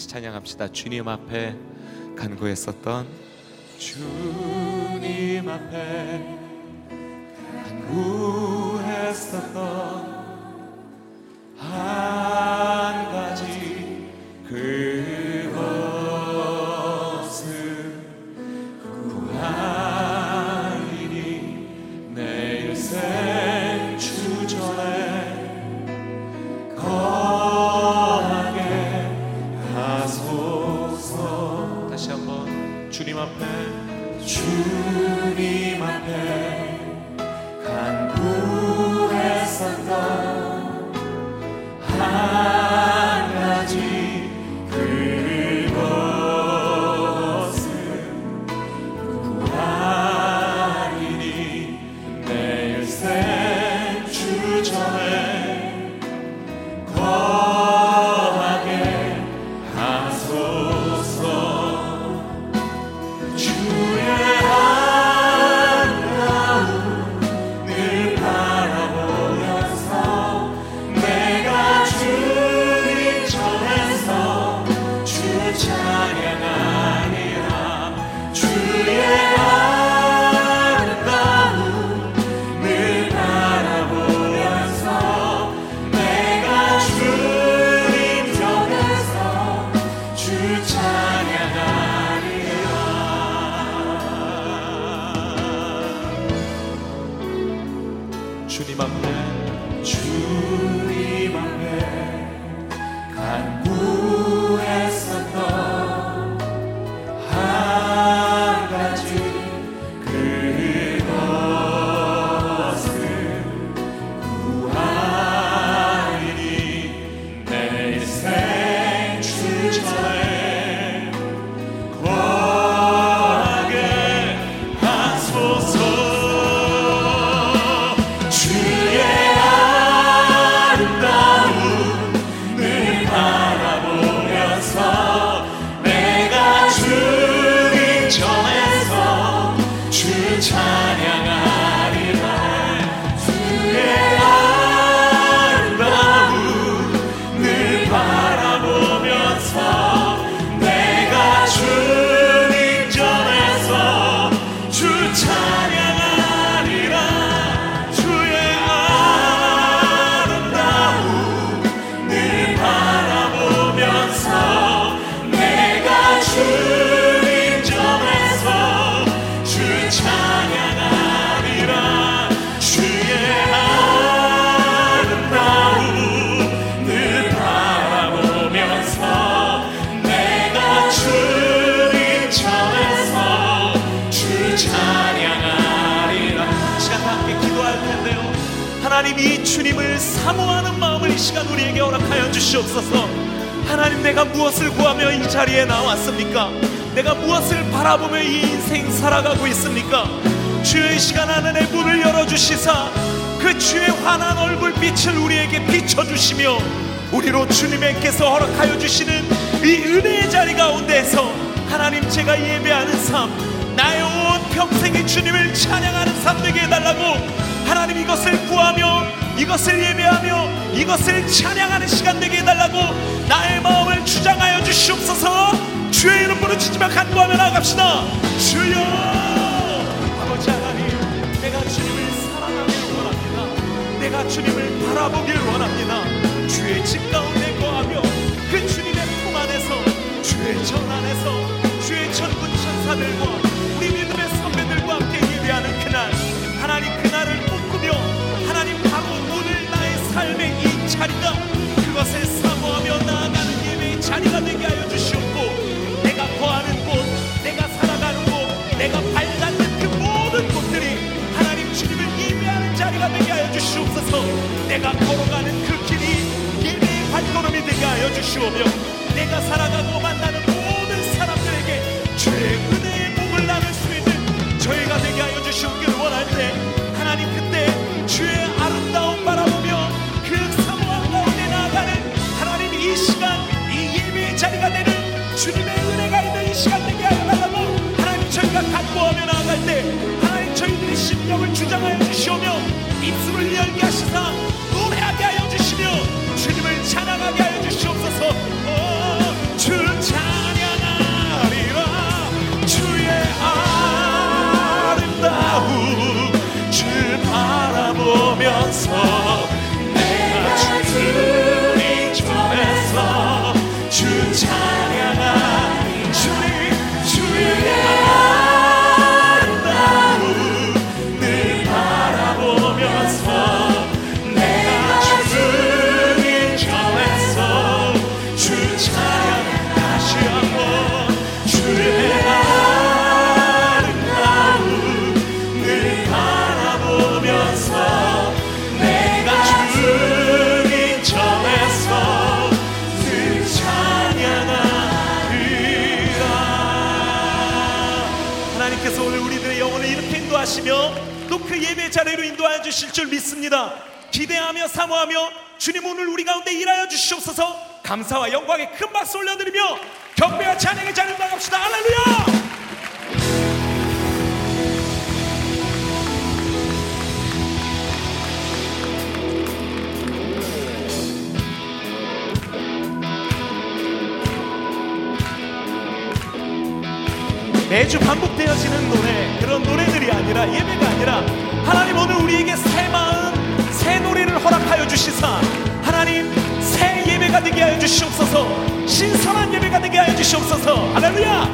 같이 찬양합시다. 주님 앞에 간구했었던 주님 앞에 간구했었던 한 주시옵소서. 하나님 내가 무엇을 구하며 이 자리에 나왔습니까? 내가 무엇을 바라보며 이 인생 살아가고 있습니까? 주의 시간 하늘의 문을 열어주시사 그 주의 환한 얼굴빛을 우리에게 비춰주시며 우리로 주님께서 허락하여 주시는 이 은혜의 자리 가운데서 하나님 제가 예배하는 삶 나의 온 평생의 주님을 찬양하는 삶 되게 해달라고 하나님 이것을 구하며 이것을 예배하며 이것을 찬양하는 시간 되게 해달라고 나의 마음을 주장하여 주시옵소서. 주의 이름 부르짖으며 간구하며 나갑시다. 주여! 아버지 하나님 내가 주님을 사랑하길 원합니다. 내가 주님을 바라보길 원합니다. 주의 집 가운데 거하며 그 주님의 품 안에서 주의 전 안에서 주의 천군 천사들과 우리 믿음의 선배들과 함께 예배하는 그날 하나님 그날을 삶의 이 자리가 그것을 사모하며 나아가는 예배의 자리가 되게 하여 주시옵고 내가 거하는 곳 내가 살아가는 곳 내가 발닿는 그 모든 곳들이 하나님 주님을 예배하는 자리가 되게 하여 주시옵소서. 내가 걸어가는 그 길이 예배의 발걸음이 되게 하여 주시오며 내가 살아가고 만나는 자리로 인도하여 주실 줄 믿습니다. 기대하며 사모하며 주님 오늘 우리 가운데 일하여 주시옵소서 감사와 영광의 큰 박수 올려드리며 경배와 찬양의 자리로 나갑시다. 할렐루야! 매주 반복되어지는 노래 그런 노래들이 아니라 예배가 아니라 하나님 오늘 우리에게 새 마음 새 노래를 허락하여 주시사 하나님 새 예배가 되게 하여 주시옵소서. 신선한 예배가 되게 하여 주시옵소서. 할렐루야!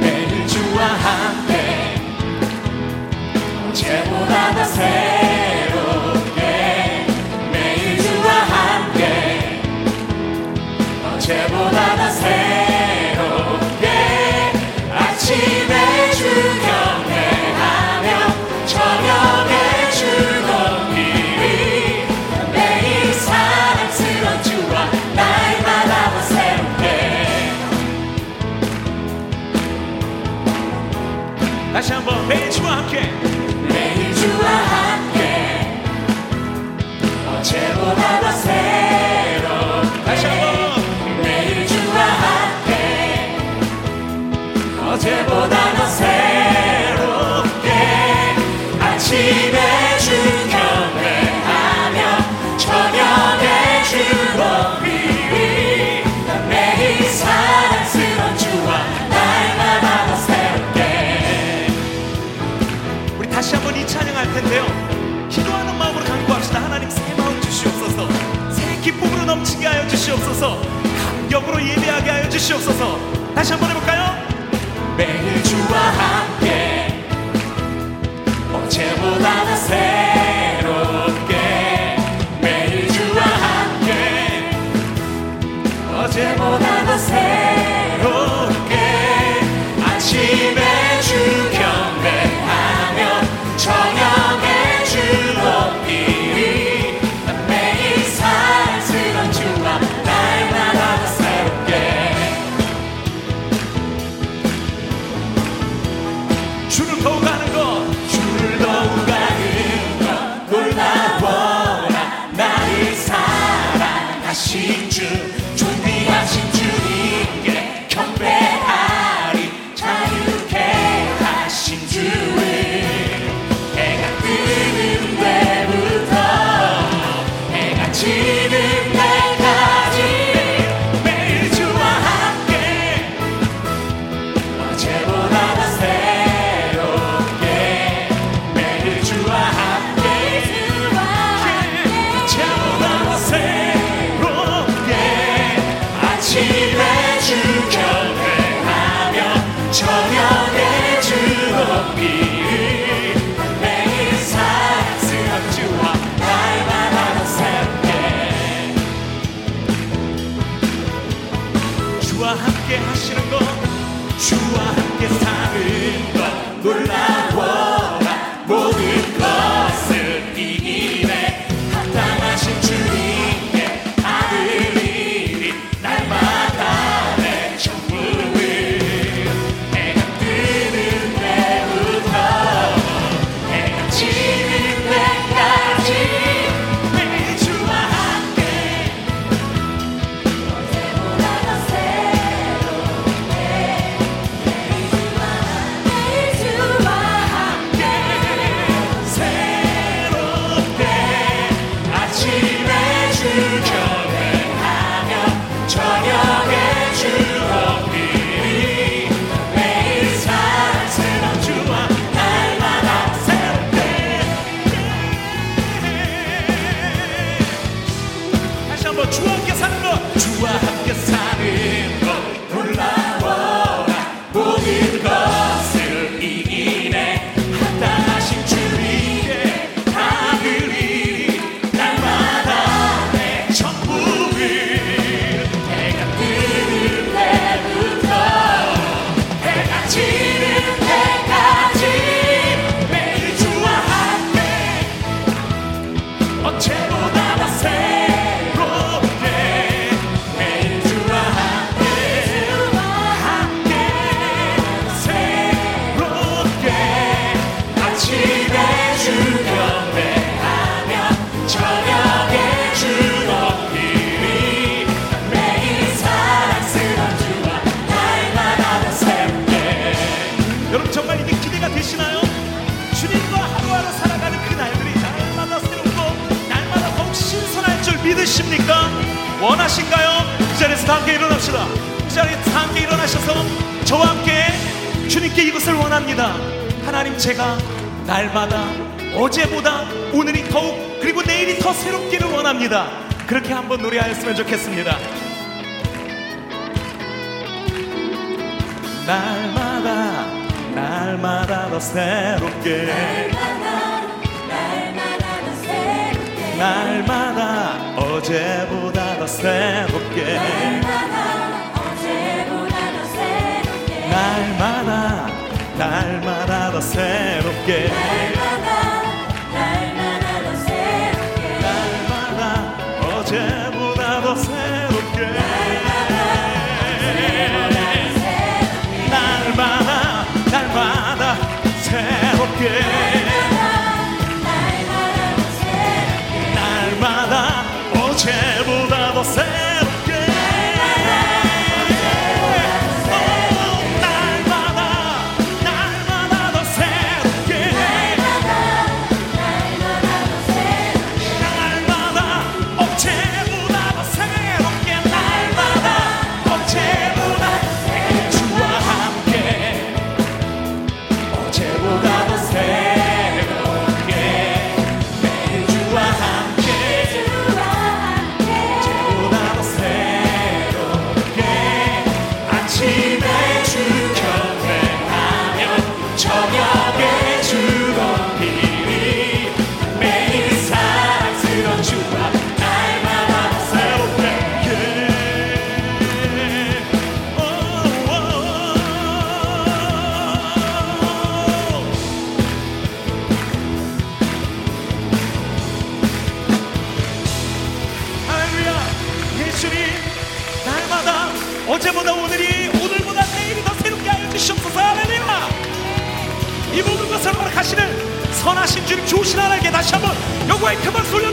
매일 주와 함께 어제보다 더 새롭게 매일 주와 함께 어제보다 더 새롭게 주시옵소서. 다시 한번 해볼까요? 매일 주와 함 다 함께 일어납시다. 자리에 다 함께 일어나셔서 저와 함께 주님께 이것을 원합니다. 하나님 제가 날마다 어제보다 오늘이 더욱 그리고 내일이 더 새롭기를 원합니다. 그렇게 한번 노래하였으면 좋겠습니다. 날마다 날마다 더 새롭게 날마다 날마다 어제보다 더 새롭게. 날마다 날마다 더 새롭게. 날마다 다시 한번 영광의 큰방 쏠려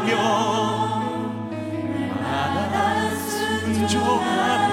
하며 마다 순종하며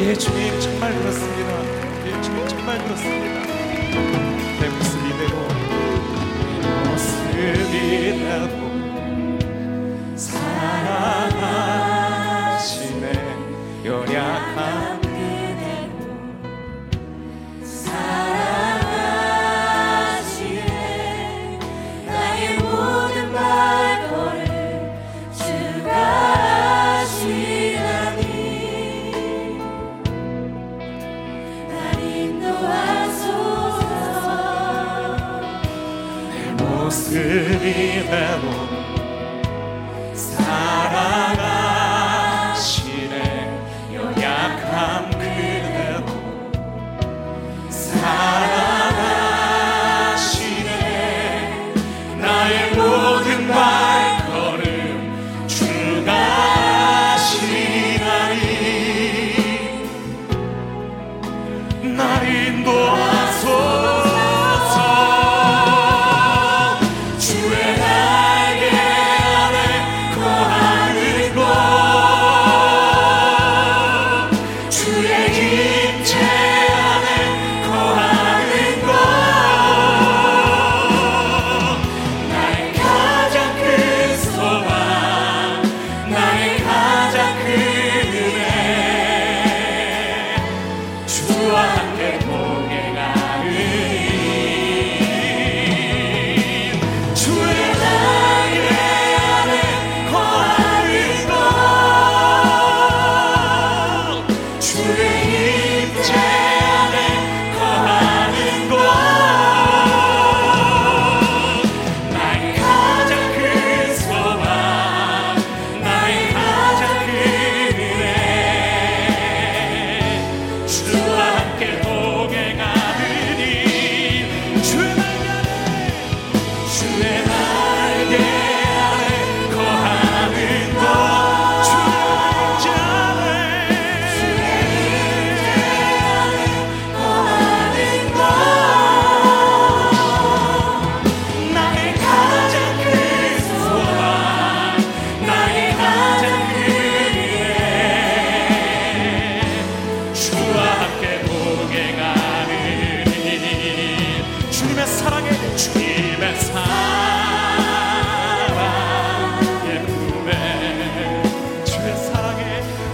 예 주님 정말 그렇습니다 예 주님 정말 그렇습니다 내 모습 이대로 내 모습 이대로 viverò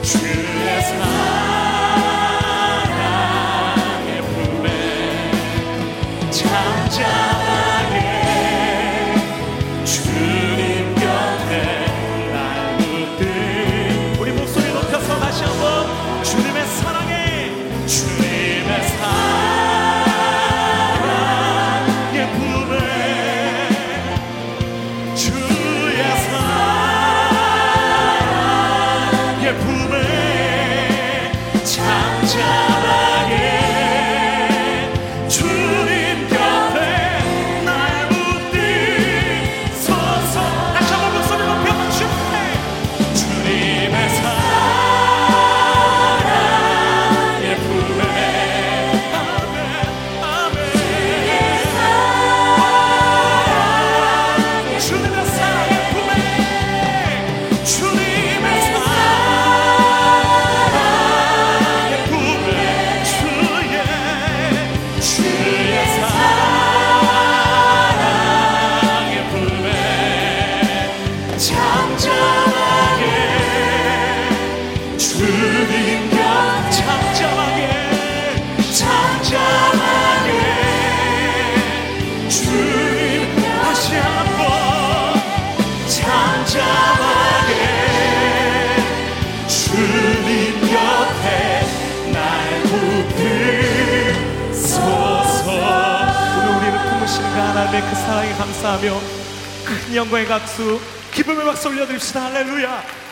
true. 박수 기쁨의 박수 올려드립시다. 할렐루야.